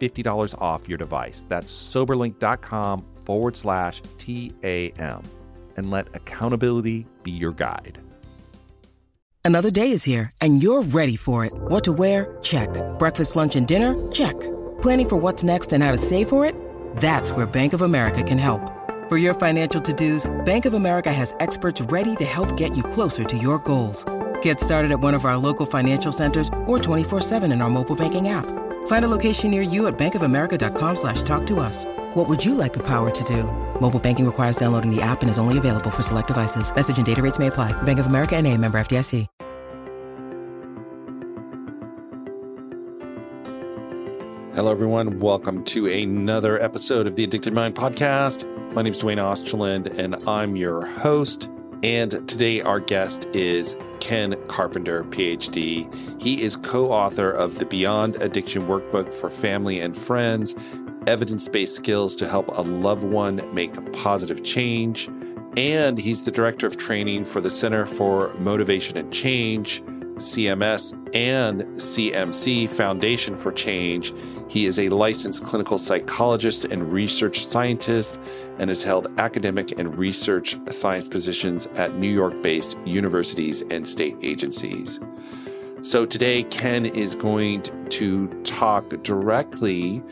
$50 off your device. That's soberlink.com forward slash TAM. And let accountability be your guide. Another day is here and you're ready for it. What to wear? Check. Breakfast, lunch, and dinner? Check. Planning for what's next and how to save for it? That's where Bank of America can help. For your financial to-dos, Bank of America has experts ready to help get you closer to your goals. Get started at one of our local financial centers or 24-7 in our mobile banking app. Find a location near you at bankofamerica.com slash talk to us. What would you like the power to do? Mobile banking requires downloading the app and is only available for select devices. Message and data rates may apply. Bank of America and a member FDIC. Hello, everyone. Welcome to another episode of the Addicted Mind podcast. My name is Duane Osterlind, and I'm your host. And today, our guest is Ken Carpenter, PhD. He is co author of the Beyond Addiction Workbook for Family and Friends Evidence Based Skills to Help a Loved One Make a Positive Change. And he's the director of training for the Center for Motivation and Change, CMC, and CMC Foundation for Change. He is a licensed clinical psychologist and research scientist and has held academic and research science positions at New York based universities and state agencies. So today, Ken is going to talk directly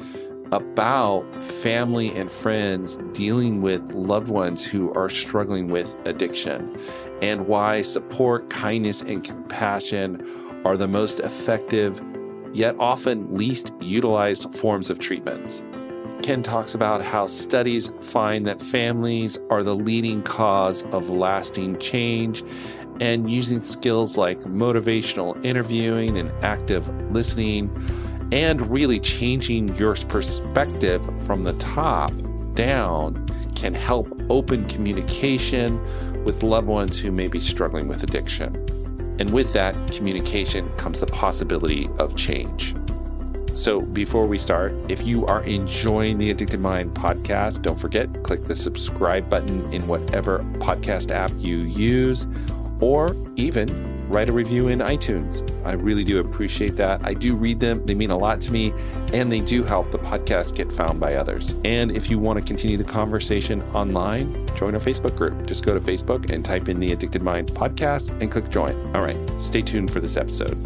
about family and friends dealing with loved ones who are struggling with addiction and why support, kindness, and compassion are the most effective yet often least utilized forms of treatments. Ken talks about how studies find that families are the leading cause of lasting change and using skills like motivational interviewing and active listening and really changing your perspective from the top down can help open communication with loved ones who may be struggling with addiction. And with that communication comes the possibility of change. So before we start, if you are enjoying the Addicted Mind podcast, don't forget, click the subscribe button in whatever podcast app you use, or even write a review in iTunes. I really do appreciate that. I do read them, they mean a lot to me, and they do help the podcast get found by others. And if you want to continue the conversation online, join our Facebook group. Just go to Facebook and type in the Addicted Mind podcast and click join. All right, stay tuned for this episode.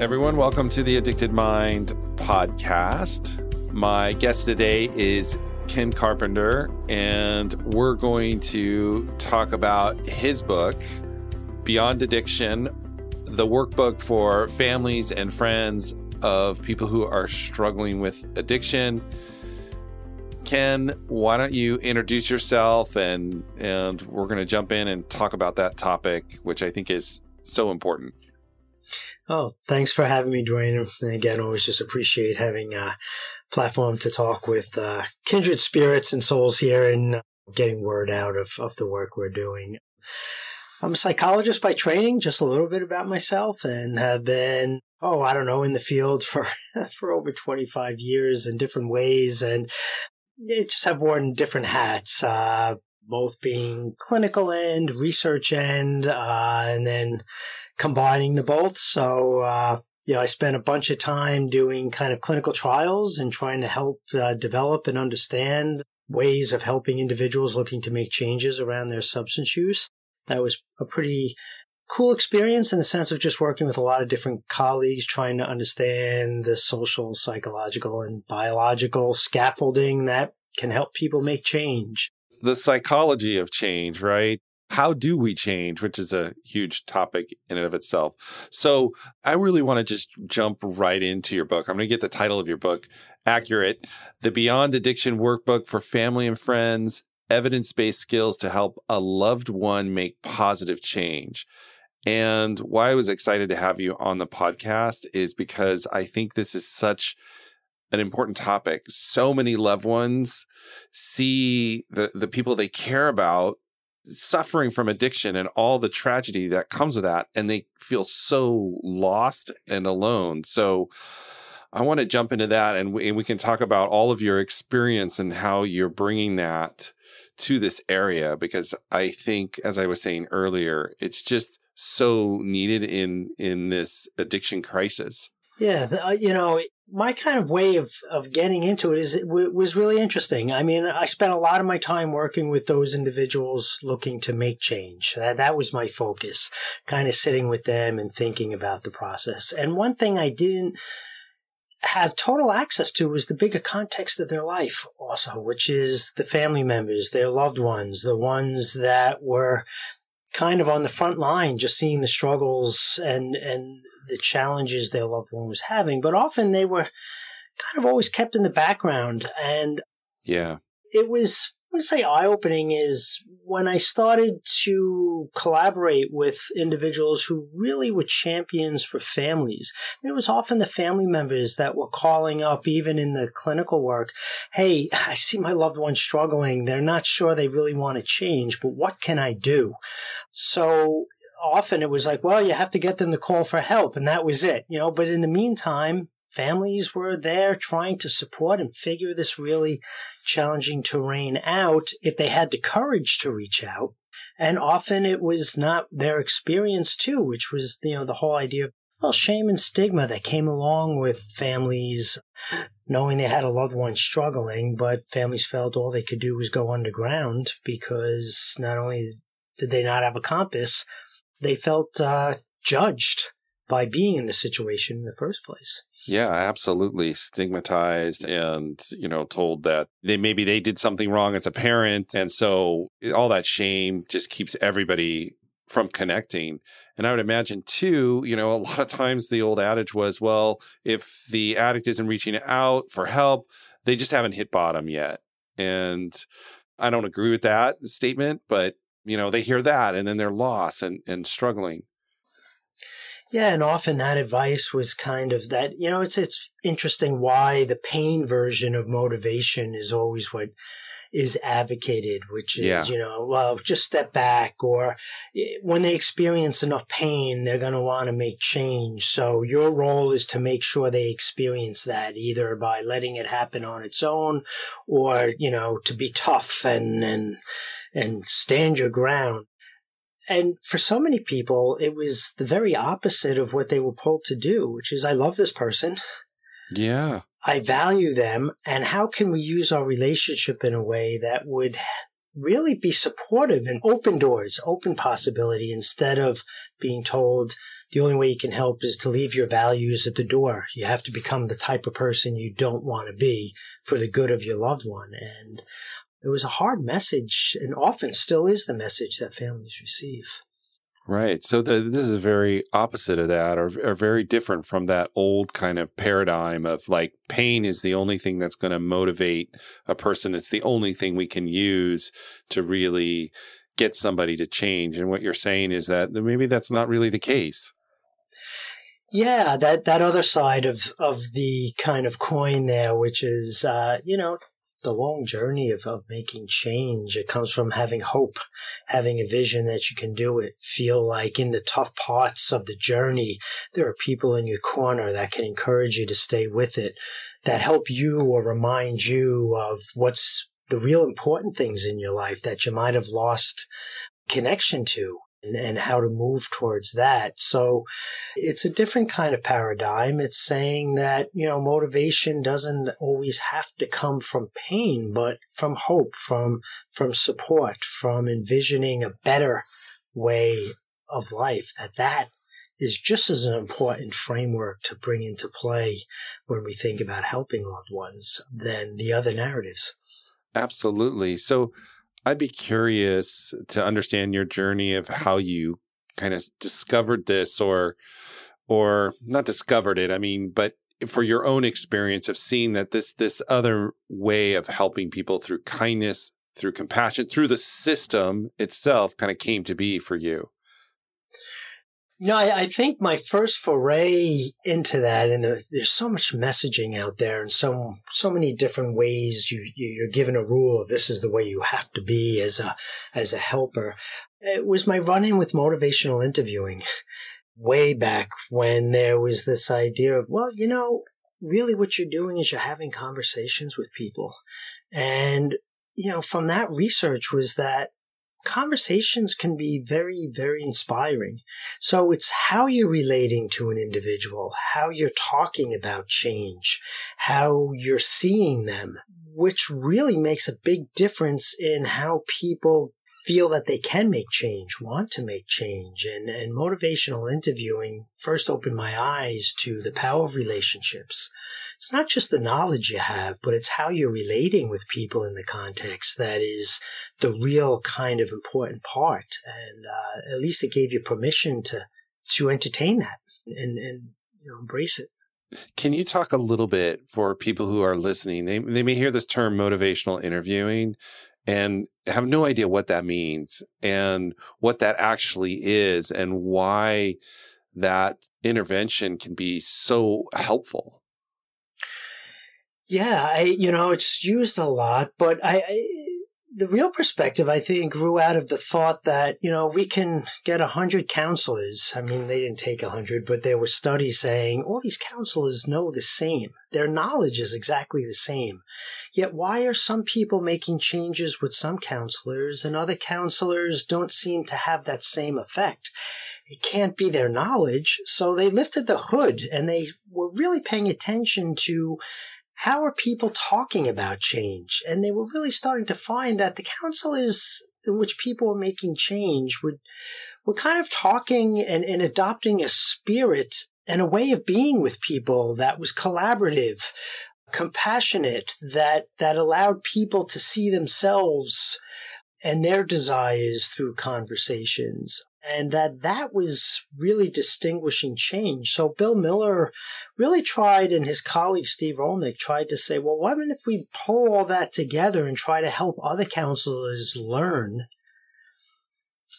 Everyone, welcome to the Addicted Mind podcast. My guest today is Ken Carpenter, and we're going to talk about his book, Beyond Addiction, the workbook for families and friends of people who are struggling with addiction. Ken, why don't you introduce yourself and and we're going to jump in and talk about that topic, which I think is so important. Oh, thanks for having me, Duane. And again, always just appreciate having uh, platform to talk with uh, kindred spirits and souls here and getting word out of, of the work we're doing. I'm a psychologist by training, just a little bit about myself, and have been, oh, I don't know, in the field for, for over 25 years in different ways. And just have worn different hats, uh, both being clinical end, research end, uh, and then combining the both. So, uh, you know, I spent a bunch of time doing kind of clinical trials and trying to help uh, develop and understand ways of helping individuals looking to make changes around their substance use. that was a pretty cool experience in the sense of just working with a lot of different colleagues, trying to understand the social, psychological, and biological scaffolding that can help people make change. The psychology of change, right? How do we change, which is a huge topic in and of itself. So, I really want to just jump right into your book. I'm going to get the title of your book accurate The Beyond Addiction Workbook for Family and Friends Evidence Based Skills to Help a Loved One Make Positive Change. And why I was excited to have you on the podcast is because I think this is such an important topic. So many loved ones see the, the people they care about suffering from addiction and all the tragedy that comes with that, and they feel so lost and alone. So, I want to jump into that and we, and we can talk about all of your experience and how you're bringing that to this area because I think, as I was saying earlier, it's just so needed in in this addiction crisis. Yeah, the, uh, you know, my kind of way of of getting into it is it w- was really interesting. I mean, I spent a lot of my time working with those individuals looking to make change. That that was my focus, kind of sitting with them and thinking about the process. And one thing I didn't have total access to was the bigger context of their life also, which is the family members, their loved ones, the ones that were kind of on the front line, just seeing the struggles and and the challenges their loved one was having. But often they were kind of always kept in the background, and yeah, it was I would say eye opening is when I started to collaborate with individuals who really were champions for families. And it was often the family members that were calling up, even in the clinical work. Hey, I see my loved one struggling. They're not sure they really want to change, but what can I do? So often it was like, well, you have to get them to call for help. And that was it, you know, but in the meantime, families were there trying to support and figure this really challenging terrain out if they had the courage to reach out. And often it was not their experience too, which was, you know, the whole idea of, well, shame and stigma that came along with families knowing they had a loved one struggling, but families felt all they could do was go underground because not only did they not have a compass, they felt uh, judged by being in the situation in the first place. Yeah, absolutely stigmatized and, you know, told that they maybe they did something wrong as a parent and so all that shame just keeps everybody from connecting. And I would imagine too, you know, a lot of times the old adage was, well, if the addict isn't reaching out for help, they just haven't hit bottom yet. And I don't agree with that statement, but you know, they hear that and then they're lost and, and struggling. Yeah, and often that advice was kind of that, you know, it's it's interesting why the pain version of motivation is always what is advocated, which is, yeah. you know, well, just step back or eh, when they experience enough pain, they're going to want to make change. So your role is to make sure they experience that either by letting it happen on its own or, you know, to be tough and, and, and stand your ground. And for so many people, it was the very opposite of what they were told to do, which is, I love this person. Yeah. I value them. And how can we use our relationship in a way that would really be supportive and open doors, open possibility, instead of being told the only way you can help is to leave your values at the door. You have to become the type of person you don't want to be for the good of your loved one. And it was a hard message and often still is the message that families receive. Right. So the, this is very opposite of that or, or very different from that old kind of paradigm of like pain is the only thing that's going to motivate a person. It's the only thing we can use to really get somebody to change. And what you're saying is that maybe that's not really the case. Yeah, that that other side of of the kind of coin there, which is uh, you know the long journey of, of making change. It comes from having hope, having a vision that you can do it. Feel like in the tough parts of the journey, there are people in your corner that can encourage you to stay with it, that help you or remind you of what's the real important things in your life that you might have lost connection to and, and how to move towards that. So it's a different kind of paradigm. It's saying that, you know, motivation doesn't always have to come from pain, but from hope, from, from support, from envisioning a better way of life, that that is just as an important framework to bring into play when we think about helping loved ones than the other narratives. Absolutely. So I'd be curious to understand your journey of how you kind of discovered this or or not discovered it, I mean, but for your own experience of seeing that this this other way of helping people through kindness, through compassion, through the system itself kind of came to be for you. Know, I, I, think my first foray into that, and the, there's so much messaging out there, and so so many different ways you, you are given a rule of this is the way you have to be as a as a helper. It was my run-in with motivational interviewing, way back when there was this idea of, well, you know, really what you're doing is you're having conversations with people, and you know, from that research was that conversations can be very, very inspiring. So it's how you're relating to an individual, how you're talking about change, how you're seeing them, which really makes a big difference in how people feel that they can make change, want to make change. And, and motivational interviewing first opened my eyes to the power of relationships. It's not just the knowledge you have, but it's how you're relating with people in the context that is the real kind of important part. And uh, at least it gave you permission to to entertain that and, and you know, embrace it. Can you talk a little bit for people who are listening? They, they may hear this term motivational interviewing and have no idea what that means and what that actually is and why that intervention can be so helpful. Yeah, I you know it's used a lot, but I, I the real perspective, I think, grew out of the thought that, you know, we can get a hundred counselors. I mean, they didn't take a hundred, but there were studies saying all these counselors know the same. Their knowledge is exactly the same. Yet why are some people making changes with some counselors and other counselors don't seem to have that same effect? It can't be their knowledge. So they lifted the hood and they were really paying attention to how are people talking about change? And they were really starting to find that the counselors in which people were making change would were kind of talking and, and adopting a spirit and a way of being with people that was collaborative, compassionate, that that allowed people to see themselves and their desires through conversations and that that was really distinguishing change. So Bill Miller really tried, and his colleague Steve Rollnick tried to say, well, don't if we pull all that together and try to help other counselors learn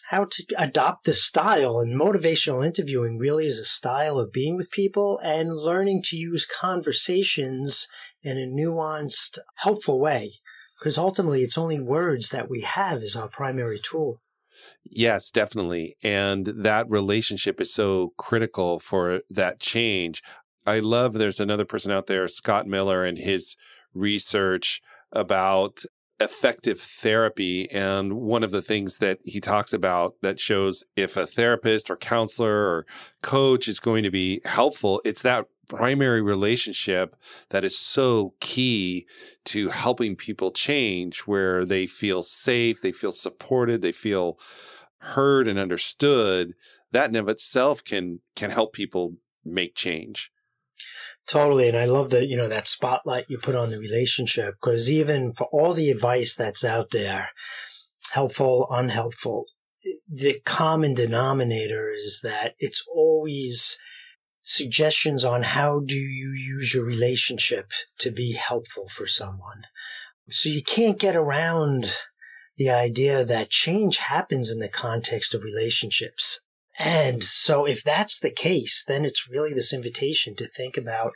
how to adopt this style and motivational interviewing really is a style of being with people and learning to use conversations in a nuanced, helpful way. Because ultimately, it's only words that we have as our primary tool. Yes, definitely. And that relationship is so critical for that change. I love there's another person out there, Scott Miller, and his research about effective therapy. And one of the things that he talks about that shows if a therapist or counselor or coach is going to be helpful, it's that primary relationship that is so key to helping people change where they feel safe, they feel supported, they feel heard and understood, that in of itself can can help people make change. Totally. And I love that, you know, that spotlight you put on the relationship because even for all the advice that's out there, helpful, unhelpful, eh, the common denominator is that it's always suggestions on how do you use your relationship to be helpful for someone. So you can't get around the idea that change happens in the context of relationships. And so if that's the case, then it's really this invitation to think about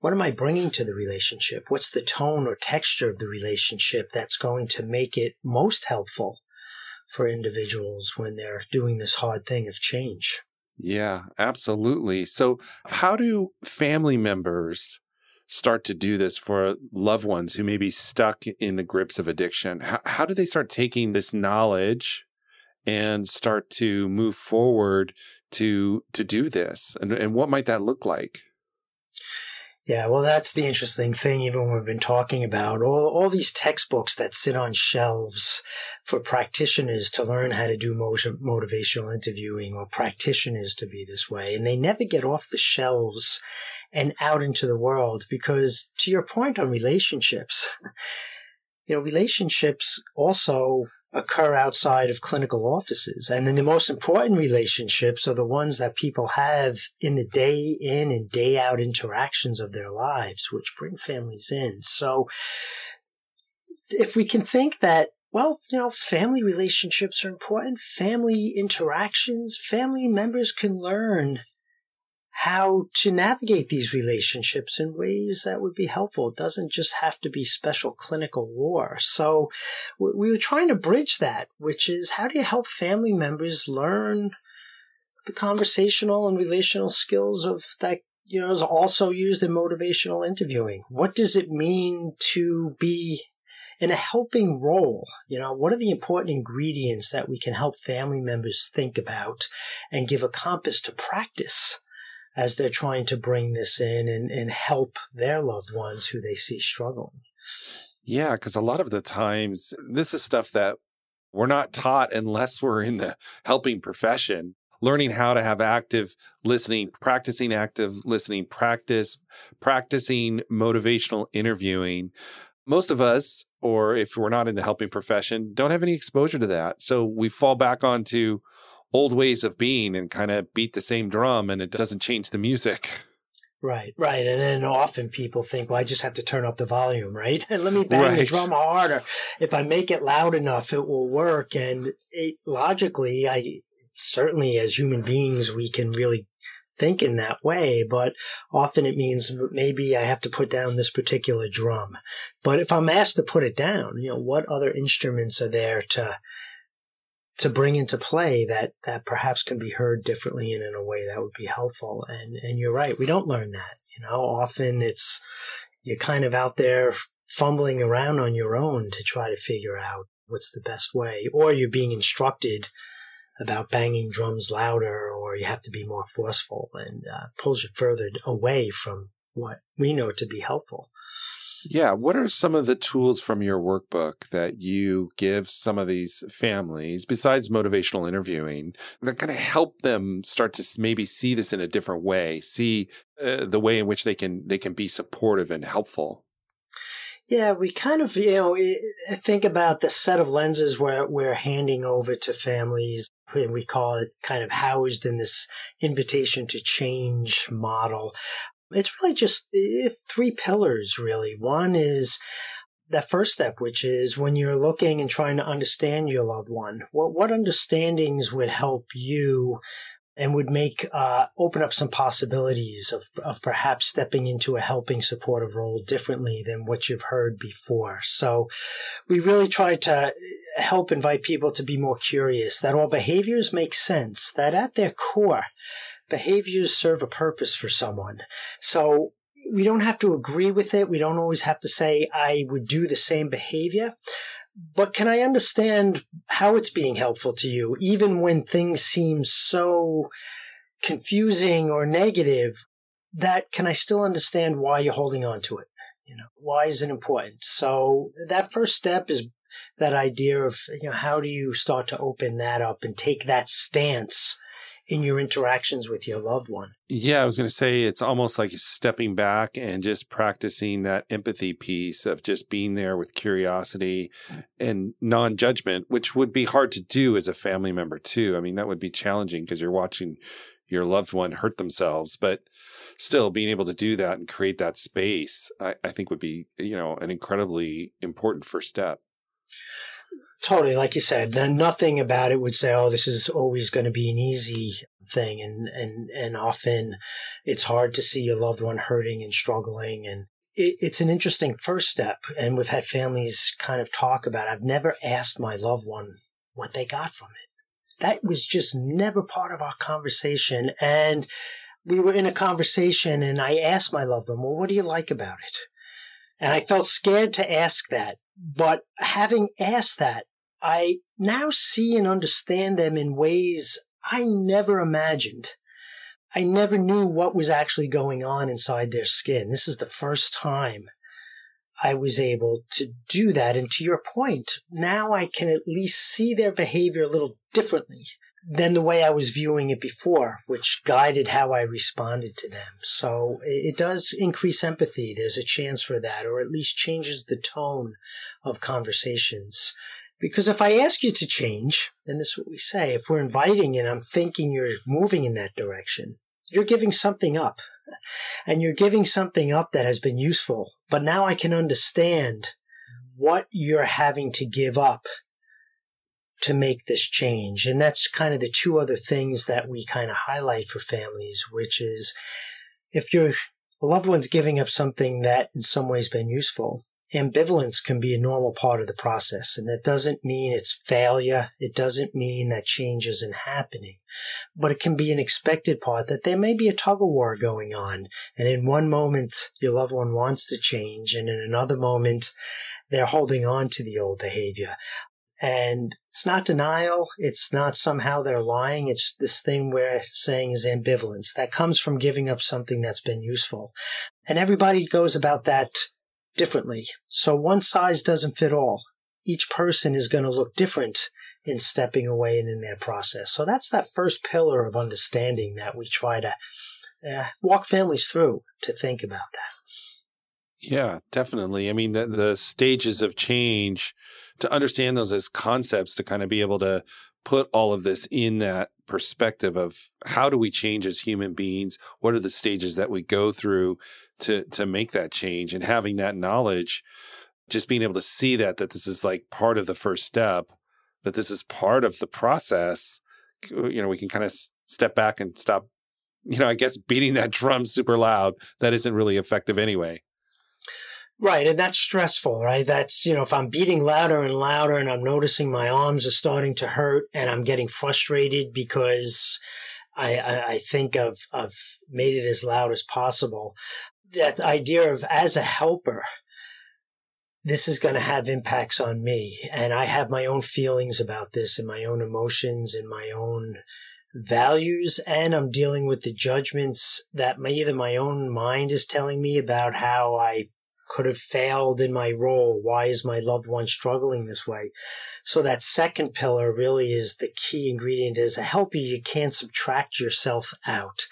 what am I bringing to the relationship? What's the tone or texture of the relationship that's going to make it most helpful for individuals when they're doing this hard thing of change? Yeah, absolutely. So, how do family members start to do this for loved ones who may be stuck in the grips of addiction? How, how do they start taking this knowledge and start to move forward to to do this? And, and what might that look like? Yeah, well, that's the interesting thing, even when we've been talking about all, all these textbooks that sit on shelves for practitioners to learn how to do motion, motivational interviewing or practitioners to be this way. And they never get off the shelves and out into the world because to your point on relationships, you know, relationships also occur outside of clinical offices. And then the most important relationships are the ones that people have in the day in and day out interactions of their lives, which bring families in. So if we can think that well, you know, family relationships are important. Family interactions, family members can learn how to navigate these relationships in ways that would be helpful. It doesn't just have to be special clinical war. So we were trying to bridge that, which is how do you help family members learn the conversational and relational skills of that you know is also used in motivational interviewing. What does it mean to be in a helping role, you know, what are the important ingredients that we can help family members think about and give a compass to practice as they're trying to bring this in and, and help their loved ones who they see struggling. Yeah, because a lot of the times, this is stuff that we're not taught unless we're in the helping profession. Learning how to have active listening, practicing active listening, practice, practicing motivational interviewing. Most of us, or if we're not in the helping profession, don't have any exposure to that. So we fall back onto old ways of being and kind of beat the same drum and it doesn't change the music. Right, right. And then often people think, well, I just have to turn up the volume, right? And let me bang right. the drum harder. If I make it loud enough, it will work. And it, logically, I certainly as human beings, we can really think in that way, but often it means maybe I have to put down this particular drum. But if I'm asked to put it down, you know, what other instruments are there to to bring into play that that perhaps can be heard differently and in a way that would be helpful. And and you're right, we don't learn that. You know, often it's you're kind of out there fumbling around on your own to try to figure out what's the best way, or you're being instructed about banging drums louder, or you have to be more forceful, and uh, pulls you further away from what we know to be helpful. Yeah. What are some of the tools from your workbook that you give some of these families, besides motivational interviewing, that kind of help them start to maybe see this in a different way, see uh, the way in which they can they can be supportive and helpful? Yeah, we kind of you know think about the set of lenses where we're handing over to families. And we call it kind of housed in this invitation to change model. It's really just three pillars, really. One is that first step, which is when you're looking and trying to understand your loved one, what, what understandings would help you and would make uh, open up some possibilities of, of perhaps stepping into a helping supportive role differently than what you've heard before. So we really try to help invite people to be more curious that all behaviors make sense, that at their core, behaviors serve a purpose for someone. So we don't have to agree with it. We don't always have to say, I would do the same behavior. But can I understand how it's being helpful to you, even when things seem so confusing or negative? That can I still understand why you're holding on to it? You know, why is it important? So that first step is that idea of, you know, how do you start to open that up and take that stance in your interactions with your loved one. Yeah, I was going to say it's almost like stepping back and just practicing that empathy piece of just being there with curiosity and non judgment, which would be hard to do as a family member, too. I mean, that would be challenging because you're watching your loved one hurt themselves, but still being able to do that and create that space, I, I think would be, you know, an incredibly important first step. Totally, like you said, nothing about it would say, "Oh, this is always going to be an easy thing," and and and often it's hard to see your loved one hurting and struggling, and it, it's an interesting first step. And we've had families kind of talk about. It. I've never asked my loved one what they got from it. That was just never part of our conversation, and we were in a conversation, and I asked my loved one, "Well, what do you like about it?" And I felt scared to ask that. But having asked that, I now see and understand them in ways I never imagined. I never knew what was actually going on inside their skin. This is the first time I was able to do that. And to your point, now I can at least see their behavior a little differently than the way I was viewing it before, which guided how I responded to them. So it does increase empathy. There's a chance for that, or at least changes the tone of conversations. Because if I ask you to change, and this is what we say, if we're inviting and I'm thinking you're moving in that direction, you're giving something up. And you're giving something up that has been useful. But now I can understand what you're having to give up to make this change. And that's kind of the two other things that we kind of highlight for families, which is if your loved one's giving up something that in some ways been useful, ambivalence can be a normal part of the process. And that doesn't mean it's failure. It doesn't mean that change isn't happening, but it can be an expected part that there may be a tug of war going on. And in one moment, your loved one wants to change. And in another moment, they're holding on to the old behavior. And it's not denial. It's not somehow they're lying. It's this thing we're saying is ambivalence that comes from giving up something that's been useful. And everybody goes about that differently. So one size doesn't fit all. Each person is going to look different in stepping away and in their process. So that's that first pillar of understanding that we try to uh, walk families through to think about that. Yeah, definitely. I mean, the, the stages of change to understand those as concepts to kind of be able to put all of this in that perspective of how do we change as human beings? What are the stages that we go through to to make that change? And having that knowledge just being able to see that that this is like part of the first step that this is part of the process you know we can kind of step back and stop you know i guess beating that drum super loud that isn't really effective anyway Right. And that's stressful, right? That's, you know, if I'm beating louder and louder and I'm noticing my arms are starting to hurt and I'm getting frustrated because I, I, I think I've, I've made it as loud as possible. That idea of as a helper, this is going to have impacts on me. And I have my own feelings about this and my own emotions and my own values. And I'm dealing with the judgments that my, either my own mind is telling me about how I could have failed in my role? Why is my loved one struggling this way? So that second pillar really is the key ingredient as a helper. You can't subtract yourself out.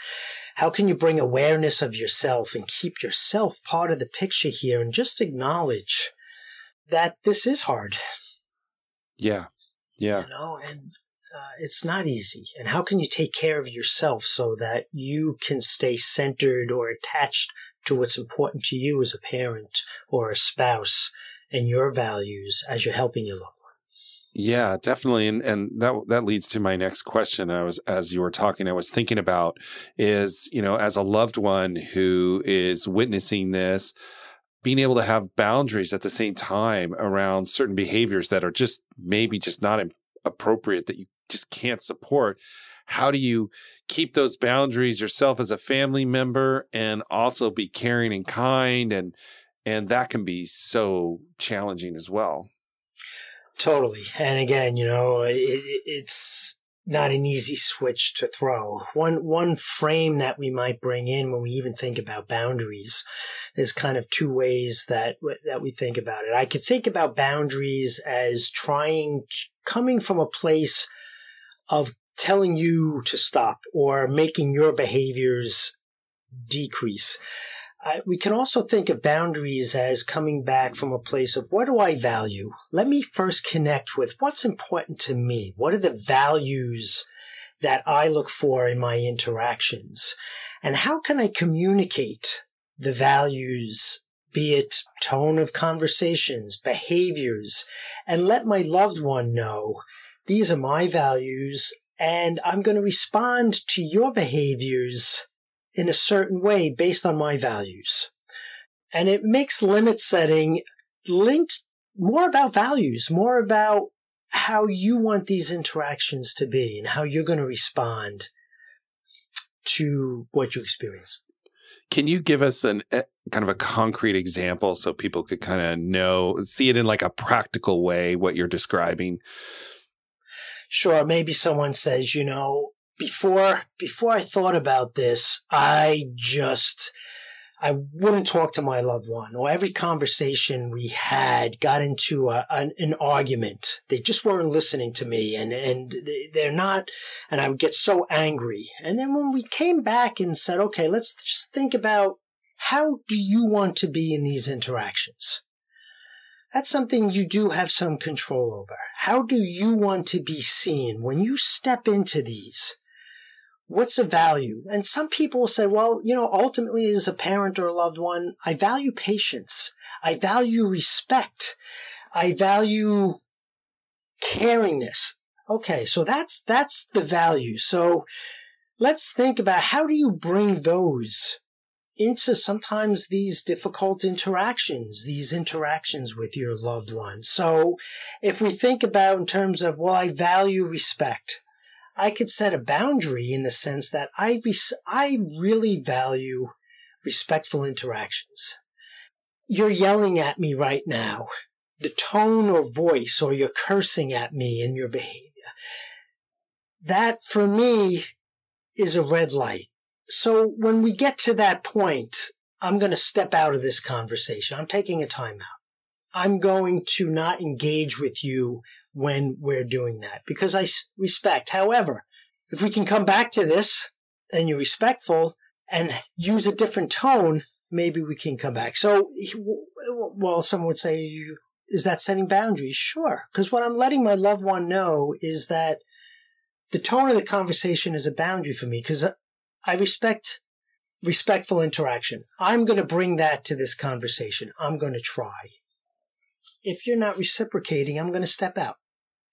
How can you bring awareness of yourself and keep yourself part of the picture here and just acknowledge that this is hard? Yeah. Yeah. You know, and uh, it's not easy. And how can you take care of yourself so that you can stay centered or attached to what's important to you as a parent or a spouse and your values as you're helping your loved one. Yeah, definitely. And and that that leads to my next question. I was as you were talking, I was thinking about is, you know, as a loved one who is witnessing this, being able to have boundaries at the same time around certain behaviors that are just maybe just not appropriate that you just can't support how do you keep those boundaries yourself as a family member and also be caring and kind and and that can be so challenging as well totally and again you know it, it's not an easy switch to throw. One one frame that we might bring in when we even think about boundaries, there's kind of two ways that that we think about it. I could think about boundaries as trying coming from a place of telling you to stop or making your behaviors decrease. Uh, we can also think of boundaries as coming back from a place of what do I value? Let me first connect with what's important to me. What are the values that I look for in my interactions? And how can I communicate the values, be it tone of conversations, behaviors, and let my loved one know these are my values and I'm going to respond to your behaviors in a certain way based on my values. And it makes limit setting linked more about values, more about how you want these interactions to be and how you're going to respond to what you experience. Can you give us an eh, kind of a concrete example so people could kind of know, see it in like a practical way what you're describing? Sure, maybe someone says, you know, before before I thought about this, I just I wouldn't talk to my loved one, or every conversation we had got into a, an, an, argument. They just weren't listening to me, and and they're not. And I would get so angry. And then when we came back and said, "Okay, let's just think about how do you want to be in these interactions." That's something you do have some control over. How do you want to be seen when you step into these? what's a value? And some people will say, well, you know, ultimately as a parent or a loved one, I value patience. I value respect. I value caringness. Okay. So that's, that's the value. So let's think about how do you bring those into sometimes these difficult interactions, these interactions with your loved ones. So if we think about in terms of, well, I value respect. I could set a boundary in the sense that I, res- I really value respectful interactions. You're yelling at me right now. The tone or voice, or you're cursing at me in your behavior. That for me is a red light. So when we get to that point, I'm going to step out of this conversation. I'm taking a timeout. I'm going to not engage with you when we're doing that because I respect. However, if we can come back to this and you're respectful and use a different tone, maybe we can come back. So, well, someone would say, is that setting boundaries? Sure. Because what I'm letting my loved one know is that the tone of the conversation is a boundary for me because uh, I respect respectful interaction. I'm going to bring that to this conversation. I'm going to try if you're not reciprocating, I'm going to step out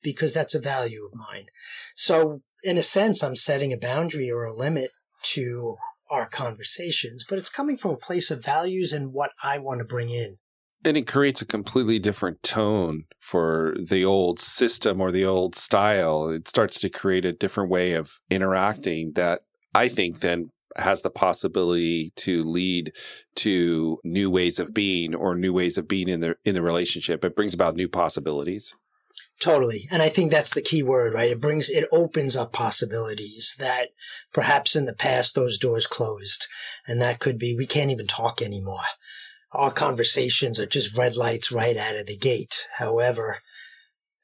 because that's a value of mine. So, in a sense, I'm setting a boundary or a limit to our conversations, but it's coming from a place of values and what I want to bring in. And it creates a completely different tone for the old system or the old style. It starts to create a different way of interacting that I think then has the possibility to lead to new ways of being or new ways of being in the in the relationship. It brings about new possibilities. Totally. And I think that's the key word, right? It brings, it opens up possibilities that perhaps in the past those doors closed. And that could be, we can't even talk anymore. Our conversations are just red lights right out of the gate. However,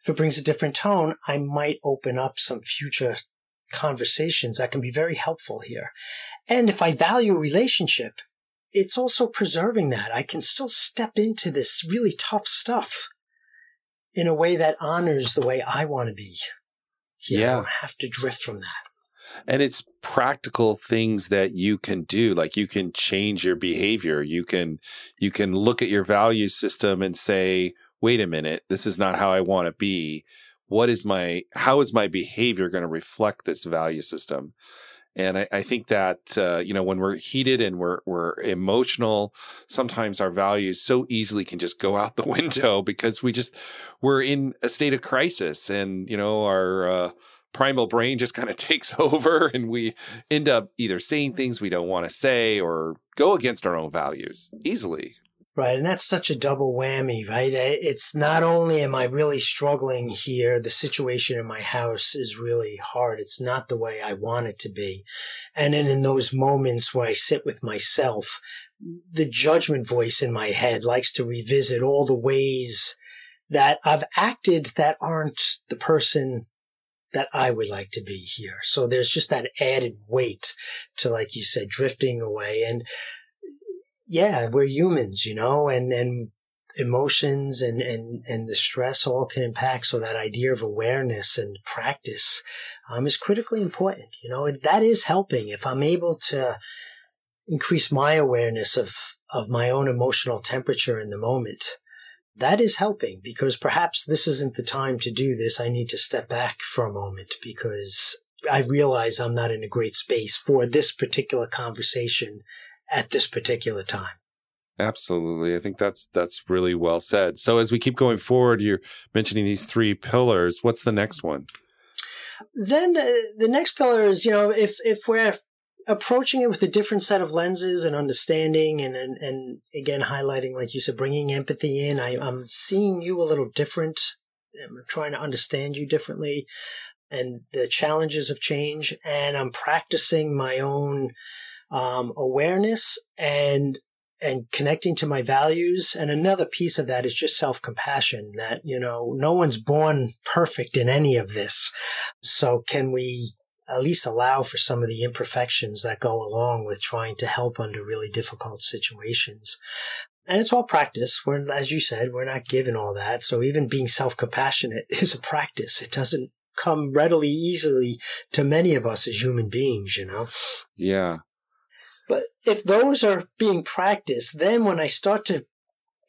if it brings a different tone, I might open up some future conversations that can be very helpful here. And if I value a relationship, it's also preserving that. I can still step into this really tough stuff in a way that honors the way I want to be. Yeah. yeah. I don't have to drift from that. And it's practical things that you can do. Like you can change your behavior. You can, you can look at your value system and say, wait a minute, this is not how I want to be. What is my, how is my behavior going to reflect this value system? And I, I think that uh, you know when we're heated and we're we're emotional, sometimes our values so easily can just go out the window because we just we're in a state of crisis, and you know our uh, primal brain just kind of takes over, and we end up either saying things we don't want to say or go against our own values easily. Right. And that's such a double whammy, right? It's not only am I really struggling here, the situation in my house is really hard. It's not the way I want it to be. And then in those moments where I sit with myself, the judgment voice in my head likes to revisit all the ways that I've acted that aren't the person that I would like to be here. So there's just that added weight to, like you said, drifting away. And yeah, we're humans, you know, and, and emotions and, and, and the stress all can impact. So that idea of awareness and practice, um, is critically important. You know, and that is helping if I'm able to increase my awareness of, of my own emotional temperature in the moment. That is helping because perhaps this isn't the time to do this. I need to step back for a moment because I realize I'm not in a great space for this particular conversation at this particular time. Absolutely. I think that's that's really well said. So as we keep going forward, you're mentioning these three pillars. What's the next one? Then uh, the next pillar is, you know, if if we're approaching it with a different set of lenses and understanding and and, and again highlighting like you said bringing empathy in I, i'm seeing you a little different i'm trying to understand you differently and the challenges of change, and I'm practicing my own um, awareness and and connecting to my values. And another piece of that is just self compassion that, you know, no one's born perfect in any of this. So can we at least allow for some of the imperfections that go along with trying to help under really difficult situations? And it's all practice. We're, as you said, we're not given all that. So even being self compassionate is a practice. It doesn't come readily, easily to many of us as human beings, you know? Yeah. But if those are being practiced, then when I start to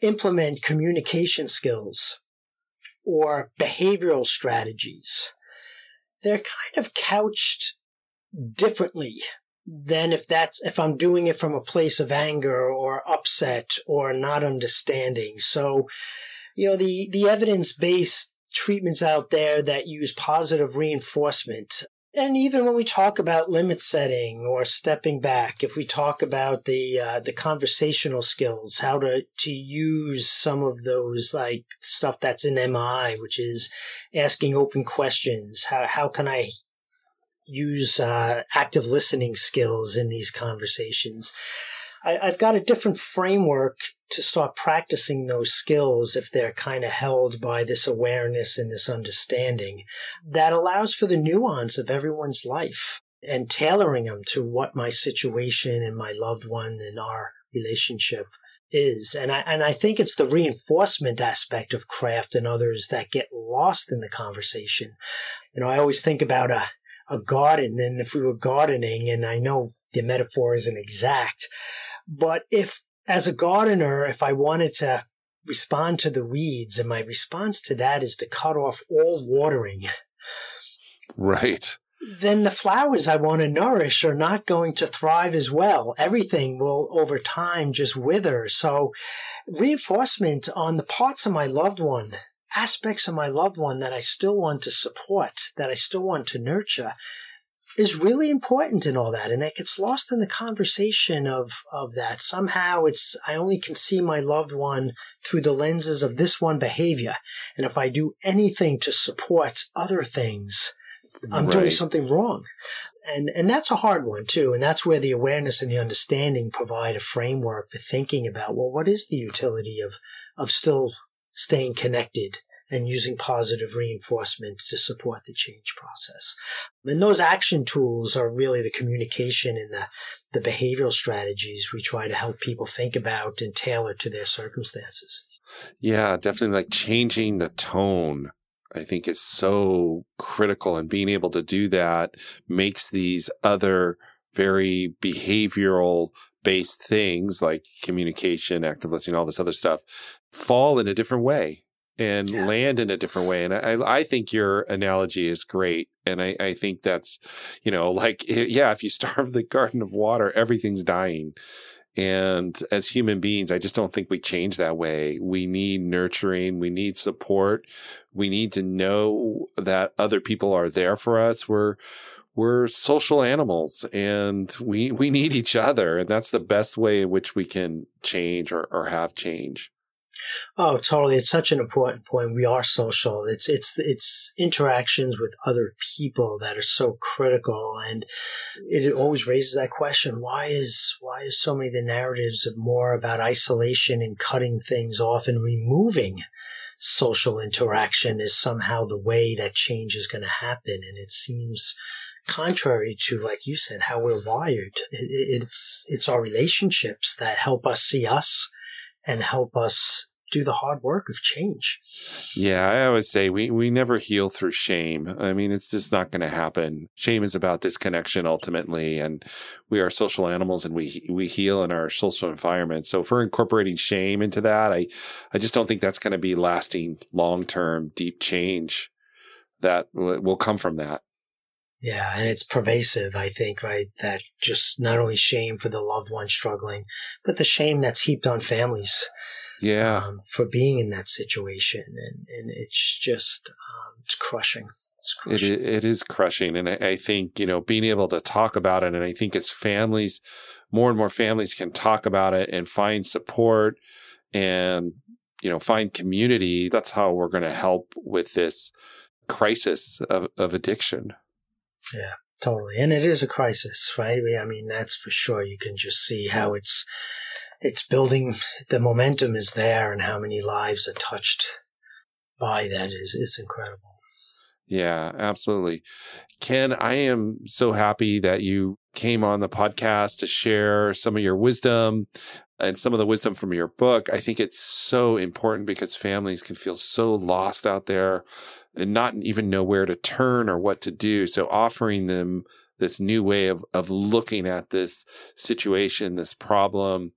implement communication skills or behavioral strategies, they're kind of couched differently than if that's if I'm doing it from a place of anger or upset or not understanding. So, you know, the the evidence-based treatments out there that use positive reinforcement and even when we talk about limit setting or stepping back, if we talk about the uh, the conversational skills, how to to use some of those like stuff that's in MI, which is asking open questions. How how can I use uh, active listening skills in these conversations? I, I've got a different framework to start practicing those skills if they're kind of held by this awareness and this understanding that allows for the nuance of everyone's life and tailoring them to what my situation and my loved one and our relationship is. And I, and I think it's the reinforcement aspect of CRAFT and others that get lost in the conversation. You know, I always think about a, a garden and if we were gardening and I know the metaphor isn't exact, but if as a gardener, if I wanted to respond to the weeds, and my response to that is to cut off all watering. Right. Then the flowers I want to nourish are not going to thrive as well. Everything will over time just wither. So reinforcement on the parts of my loved one, aspects of my loved one that I still want to support, that I still want to nurture, is really important in all that. And that gets lost in the conversation of, of that. Somehow it's, I only can see my loved one through the lenses of this one behavior. And if I do anything to support other things, I'm right. doing something wrong. And, and that's a hard one too. And that's where the awareness and the understanding provide a framework for thinking about, well, what is the utility of, of still staying connected and using positive reinforcement to support the change process. And those action tools are really the communication and the, the behavioral strategies we try to help people think about and tailor to their circumstances. Yeah, definitely like changing the tone. I think is so critical and being able to do that makes these other very behavioral based things like communication, active listening, all this other stuff fall in a different way and yeah. land in a different way. And I, I think your analogy is great. And I, I think that's, you know, like, eh, yeah, if you starve the garden of water, everything's dying. And as human beings, I just don't think we change that way. We need nurturing. We need support. We need to know that other people are there for us. We're, we're social animals and we, we need each other. And that's the best way in which we can change or, or have change. Oh, totally. It's such an important point. We are social. It's it's it's interactions with other people that are so critical, and it always raises that question: Why is why is so many of the narratives more about isolation and cutting things off and removing social interaction is somehow the way that change is going to happen? And it seems contrary to, like you said, how we're wired. It's it's our relationships that help us see us and help us do the hard work of change. Yeah, I always say we, we never heal through shame. I mean, it's just not going to happen. Shame is about disconnection ultimately, and we are social animals and we we heal in our social environment. So if we're incorporating shame into that, I I just don't think that's going to be lasting, long term, deep change that will come from that. Yeah, and it's pervasive, I think, right? That just not only shame for the loved one struggling, but the shame that's heaped on families. Yeah. Um, for being in that situation. And, and it's just, um, it's crushing. It's crushing. It, it is crushing. And I, I think, you know, being able to talk about it, and I think as families, more and more families can talk about it and find support and, you know, find community. That's how we're going to help with this crisis of, of addiction. Yeah, totally. And it is a crisis, right? I mean, that's for sure. You can just see how it's it's building the momentum is there and how many lives are touched by that is is incredible. Yeah, absolutely. Ken, I am so happy that you came on the podcast to share some of your wisdom and some of the wisdom from your book. I think it's so important because families can feel so lost out there and not even know where to turn or what to do. So offering them this new way of of looking at this situation, this problem,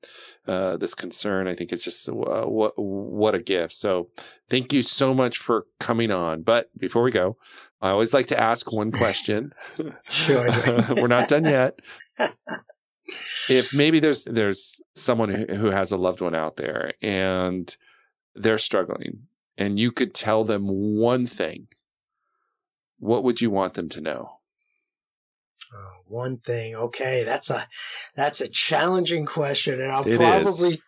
uh, this concern. I think it's just uh, what what a gift. So thank you so much for coming on. But before we go, I always like to ask one question. sure, we're not done yet. if maybe there's there's someone who has a loved one out there and they're struggling and you could tell them one thing what would you want them to know uh, one thing. Okay, that's a that's a challenging question, and I'll it probably is.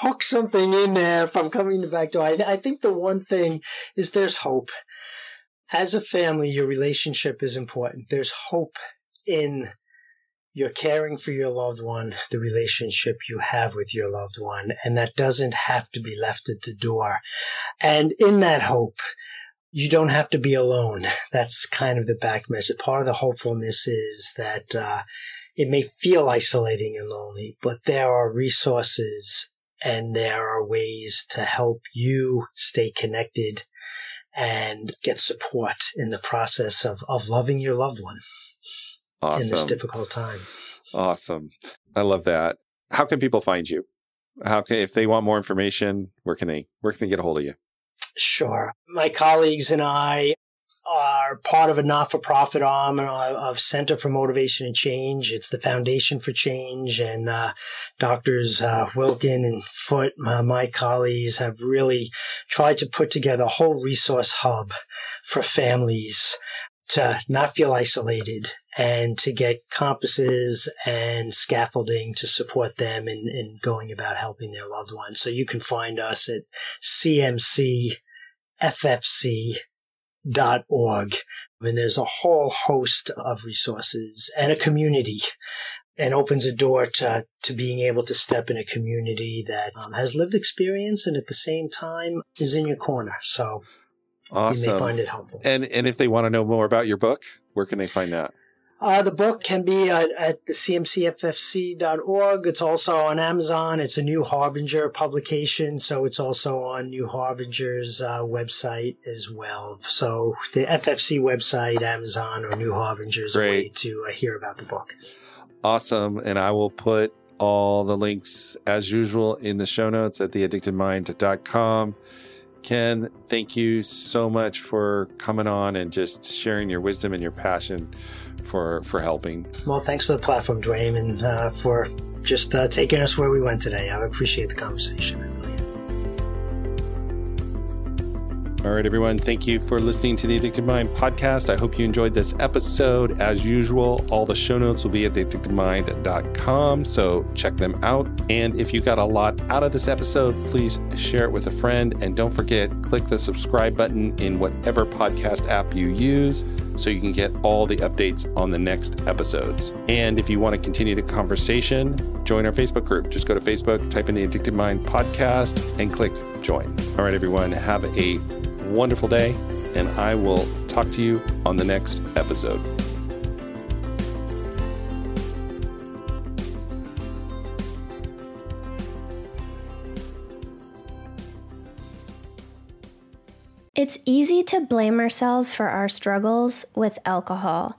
hook something in there if I'm coming back to. I, I think the one thing is there's hope. As a family, your relationship is important. There's hope in you're caring for your loved one, the relationship you have with your loved one, and that doesn't have to be left at the door. And in that hope, you don't have to be alone. That's kind of the back message. Part of the hopefulness is that uh, it may feel isolating and lonely, but there are resources and there are ways to help you stay connected and get support in the process of, of loving your loved one awesome. in this difficult time. Awesome. I love that. How can people find you? How can if they want more information, where can they where can they get a hold of you? Sure. My colleagues and I are part of a not for profit arm of Center for Motivation and Change. It's the Foundation for Change, and uh, doctors uh, Wilkin and Foote, my, my, colleagues, have really tried to put together a whole resource hub for families to not feel isolated and to get compasses and scaffolding to support them in, in going about helping their loved ones. So you can find us at CMC ffc.org. And there's a whole host of resources and a community and opens a door to, to being able to step in a community that um, has lived experience and at the same time is in your corner. So awesome. may find it helpful. And, and if they want to know more about your book, where can they find that? Uh, the book can be at, at the cmcffc.org. It's also on Amazon. It's a New Harbinger publication, so it's also on New Harbinger's uh, website as well. So the FFC website, Amazon, or New Harbinger's Great. way to uh, hear about the book. Awesome. And I will put all the links as usual in the show notes at theaddictedmind.com. Ken, thank you so much for coming on and just sharing your wisdom and your passion for for helping. Well, thanks for the platform, Duane, and uh, for just uh, taking us where we went today. I appreciate the conversation. All right, everyone. Thank you for listening to the Addicted Mind podcast. I hope you enjoyed this episode. As usual, all the show notes will be at theaddictedmind.com, so check them out. And if you got a lot out of this episode, please share it with a friend. And don't forget, click the subscribe button in whatever podcast app you use so you can get all the updates on the next episodes. And if you want to continue the conversation, join our Facebook group. Just go to Facebook, type in the Addicted Mind podcast, and click join. All right, everyone, have a wonderful day, and I will talk to you on the next episode. It's easy to blame ourselves for our struggles with alcohol.